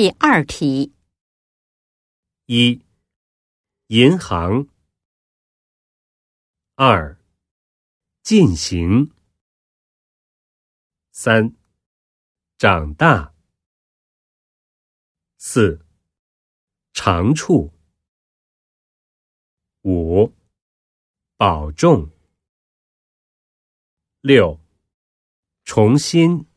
第二题。一银行。二进行。三长大。四长处。五保重。六重新。